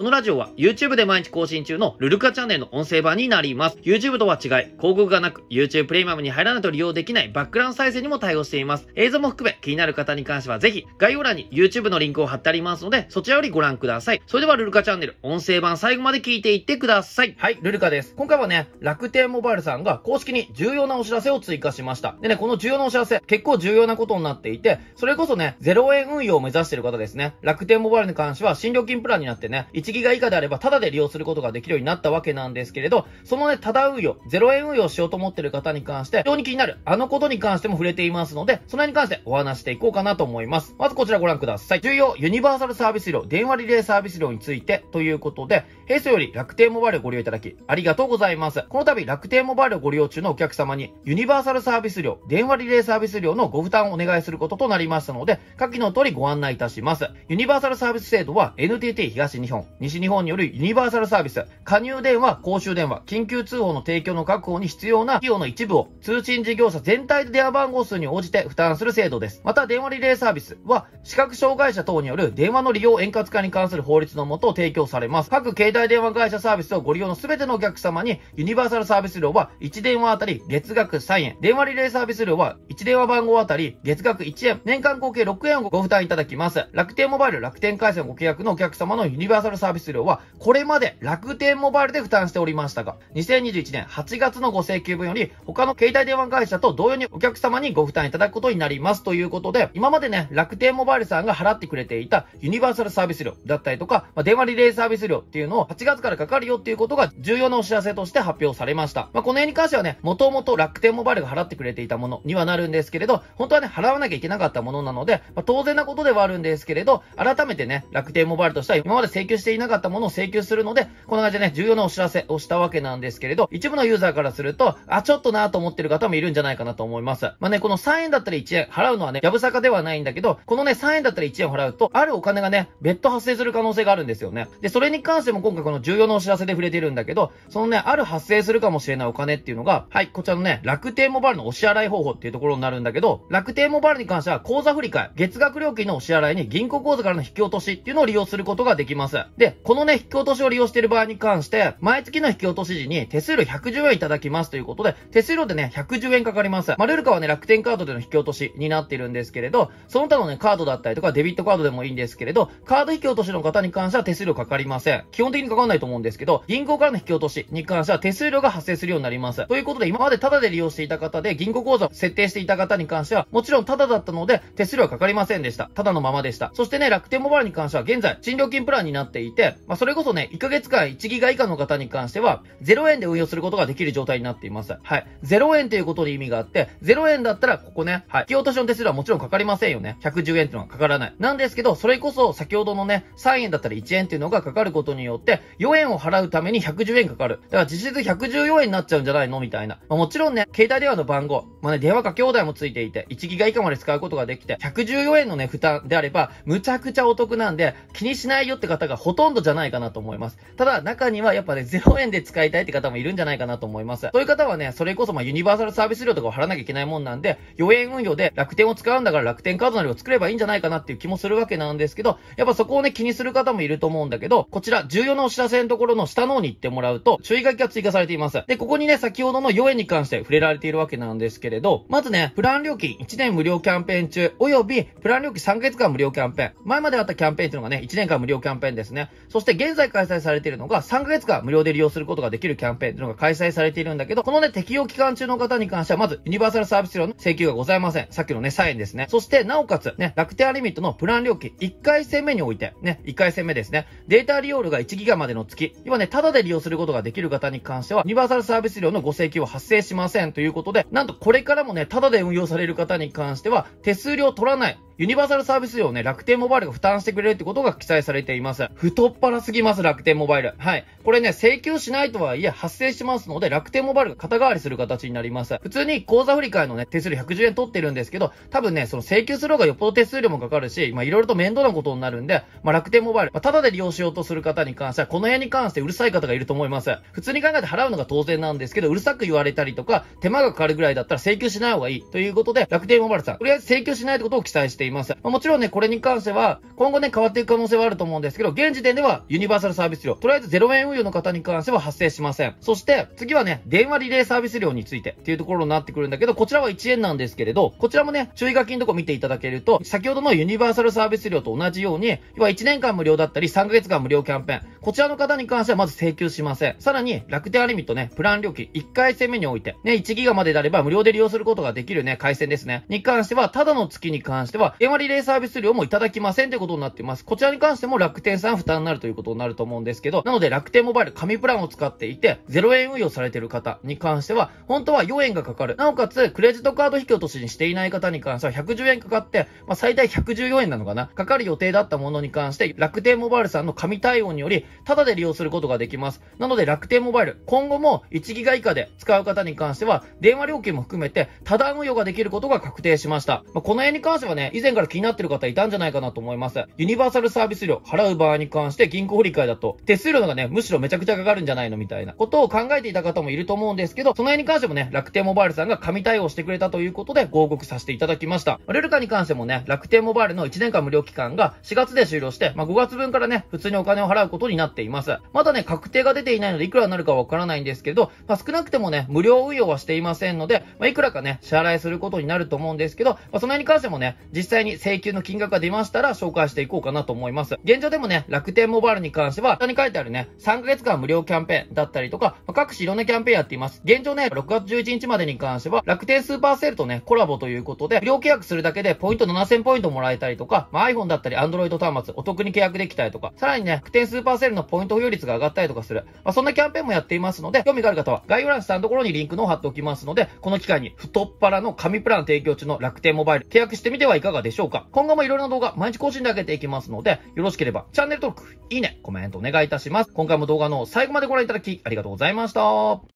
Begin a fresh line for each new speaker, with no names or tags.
このラジオは YouTube で毎日更新中のルルカチャンネルの音声版になります。YouTube とは違い、広告がなく YouTube プレミアムに入らないと利用できないバックグラウンド再生にも対応しています。映像も含め気になる方に関してはぜひ概要欄に YouTube のリンクを貼ってありますので、そちらよりご覧ください。それではルルカチャンネル音声版最後まで聞いていってください。はい、ルルカです。今回はね、楽天モバイルさんが公式に重要なお知らせを追加しました。でね、この重要なお知らせ、結構重要なことになっていて、それこそね、0円運用を目指している方ですね。楽天モバイルに関しては、新料金プランになってね、1ギガ以下であれば、タダで利用することができるようになったわけなんですけれど、そのね、タダ運用、0円運用しようと思っている方に関して、非常に気になる、あのことに関しても触れていますので、その辺に関してお話していこうかなと思います。まずこちらご覧ください。重要ユニバーサルサービス料、電話リレーサービス料についてということで、平成より楽天モバイルをご利用いただき、ありがとうございます。この度、楽天モバイルをご利用中のお客様に、ユニバーサルサービス料、電話リレーサービス料のご負担をお願いすることとなりましたので、下記の通りご案内いたします。ユニバーサルサービス制度は、NTT 東日本、西日本によるユニバーサルサービス、加入電話、公衆電話、緊急通報の提供の確保に必要な費用の一部を、通信事業者全体で電話番号数に応じて負担する制度です。また、電話リレーサービスは、視覚障害者等による電話の利用円滑化に関する法律のもと提供されます。各携帯電話会社サービスをご利用のすべてのお客様に、ユニバーサルサービス料は1電話あたり月額3円、電話リレーサービス料は1電話番号あたり月額1円、年間合計6円をご負担いただきます。楽天モバイル、楽天回線ご契約のお客様のユニバーサルサービスービス料は、これまで楽天モバイルで負担しておりましたが、2021年8月のご請求分より、他の携帯電話会社と同様にお客様にご負担いただくことになりますということで、今までね、楽天モバイルさんが払ってくれていたユニバーサルサービス料だったりとか、まあ、電話リレーサービス料っていうのを8月からかかるよっていうことが重要なお知らせとして発表されました。まあ、この辺に関してはね、もともと楽天モバイルが払ってくれていたものにはなるんですけれど、本当はね、払わなきゃいけなかったものなので、まあ、当然なことではあるんですけれど、改めてね、楽天モバイルとしては今まで請求していなかったものを請求するので、こんな感じでね、重要なお知らせをしたわけなんですけれど、一部のユーザーからすると、あ、ちょっとなと思ってる方もいるんじゃないかなと思います。まあね、この3円だったら1円払うのはね、やぶさかではないんだけど、このね、3円だったら1円払うと、あるお金がね、別途発生する可能性があるんですよね。で、それに関しても今回この重要なお知らせで触れてるんだけど、そのね、ある発生するかもしれないお金っていうのが、はい、こちらのね、楽天モバイルのお支払い方法っていうところになるんだけど、楽天モバイルに関しては口座振替、月額料金のお支払いに銀行口座からの引き落としっていうのを利用することができます。で、このね、引き落としを利用している場合に関して、毎月の引き落とし時に手数料110円いただきますということで、手数料でね、110円かかります。まあ、ルルカはね、楽天カードでの引き落としになっているんですけれど、その他のね、カードだったりとかデビットカードでもいいんですけれど、カード引き落としの方に関しては手数料かかりません。基本的にかかんないと思うんですけど、銀行からの引き落としに関しては手数料が発生するようになります。ということで、今までタダで利用していた方で、銀行口座を設定していた方に関しては、もちろんタダだったので、手数料はかかりませんでした。タダのままでした。そしてね、楽天モバイルに関しては、現在、新料金プランになっていて、まあ、それこそね、1ヶ月間1ギガ以下の方に関しては、0円で運用することができる状態になっています。はい。0円ということで意味があって、0円だったら、ここね、はい。引き落としの手数料はもちろんかかりませんよね。110円っていうのはかからない。なんですけど、それこそ、先ほどのね、3円だったら1円っていうのがかかることによって、4円を払うために110円かかる。だから実質114円になっちゃうんじゃないのみたいな。まあ、もちろんね、携帯電話の番号、まあね、電話かけ放題もついていて、1ギガ以下まで使うことができて、114円のね、負担であれば、むちゃくちゃお得なんで、気にしないよって方がほととんどじゃないかなと思います。ただ、中にはやっぱね、0円で使いたいって方もいるんじゃないかなと思います。そういう方はね、それこそまあユニバーサルサービス料とかを払わなきゃいけないもんなんで、4円運用で楽天を使うんだから楽天カードなりを作ればいいんじゃないかなっていう気もするわけなんですけど、やっぱそこをね、気にする方もいると思うんだけど、こちら、重要なお知らせのところの下の方に行ってもらうと、注意書きが追加されています。で、ここにね、先ほどの4円に関して触れられているわけなんですけれど、まずね、プラン料金1年無料キャンペーン中、および、プラン料金3ヶ月間無料キャンペーン。前まであったキャンペーンっていうのがね、1年間無料キャンペーンですね。そして現在開催されているのが、3ヶ月間無料で利用することができるキャンペーンっていうのが開催されているんだけど、このね、適用期間中の方に関しては、まず、ユニバーサルサービス料の請求がございません。さっきのね、3円ですね。そして、なおかつ、ね、楽天アリミットのプラン料金、1回戦目において、ね、1回戦目ですね。データ利用量が1ギガまでの月、今ね、タダで利用することができる方に関しては、ユニバーサルサービス料のご請求は発生しませんということで、なんとこれからもね、タダで運用される方に関しては、手数料取らない、ユニバーサルサービス料をね、楽天モバイルが負担してくれるってことが記載されています。太っ腹すぎます、楽天モバイル。はい。これね、請求しないとはいえ発生しますので、楽天モバイルが肩代わりする形になります。普通に口座振替のね、手数料110円取ってるんですけど、多分ね、その請求する方がよっぽど手数料もかかるし、まあいろいろと面倒なことになるんで、まあ楽天モバイル、まあただで利用しようとする方に関しては、この辺に関してうるさい方がいると思います。普通に考えて払うのが当然なんですけど、うるさく言われたりとか、手間がかかるぐらいだったら請求しない方がいい。ということで、楽天モバイルさん、とりあえず請求しないってことを記載しています。います。まあ、もちろんね、これに関しては、今後ね、変わっていく可能性はあると思うんですけど、現時点ではユニバーサルサービス料、とりあえず0円運用の方に関しては発生しません。そして、次はね、電話リレーサービス料についてっていうところになってくるんだけど、こちらは1円なんですけれど、こちらもね、注意書きのとこ見ていただけると、先ほどのユニバーサルサービス料と同じように、要は1年間無料だったり3ヶ月間無料キャンペーン、こちらの方に関してはまず請求しません。さらに、楽天アリミットね、プラン料金1回戦目において、ね、1ギガまでであれば無料で利用することができるね、回線ですね。に関しては、ただの月に関しては、電話リレーサービス料もいただきませんということになっています。こちらに関しても楽天さん負担になるということになると思うんですけど、なので楽天モバイル紙プランを使っていて、0円運用されている方に関しては、本当は4円がかかる。なおかつ、クレジットカード引き落としにしていない方に関しては110円かかって、まあ、最大114円なのかな？かかる予定だったものに関して、楽天モバイルさんの紙対応により、ただで利用することができます。なので楽天モバイル、今後も1ギガ以下で使う方に関しては、電話料金も含めて、多段運用ができることが確定しました。まあ、この辺に関してはね、以前から気になってる方いたんじゃないかなと思います。ユニバーサルサービス料払う場合に関して銀行振替だと、手数料がね、むしろめちゃくちゃかかるんじゃないのみたいなことを考えていた方もいると思うんですけど、その辺に関してもね、楽天モバイルさんが紙対応してくれたということで、合格させていただきました。ルルカに関してもね、楽天モバイルの1年間無料期間が4月で終了して、まあ、5月分からね、普通にお金を払うことになっています。まだね、確定が出ていないので、いくらになるかわからないんですけど、まあ、少なくてもね、無料運用はしていませんので、まあ、いくらかね、支払いすることになると思うんですけど、まあ、その辺に関してもね、実際に請求の金額が出ましたら紹介していこうかなと思います。現状でもね、楽天モバイルに関しては、下に書いてあるね、3ヶ月間無料キャンペーンだったりとか、まあ、各種いろんなキャンペーンやっています。現状ね、6月11日までに関しては、楽天スーパーセールとね、コラボということで、無料契約するだけでポイント7000ポイントもらえたりとか、まあ、iPhone だったり Android 端末お得に契約できたりとか、さらにね、楽天スーパーセールのポイント保有率が上がったりとかする、まあ、そんなキャンペーンもやっていますので、興味がある方は概要欄下のところにリンクのを貼っておきますので、この機会に太っ腹の紙プラン提供中の楽天モバイル契約してみてはいかがでしょうか？今後もいろいろな動画毎日更新で上げていきますので、よろしければチャンネル登録、いいね、コメントお願いいたします。今回も動画の最後までご覧いただきありがとうございました。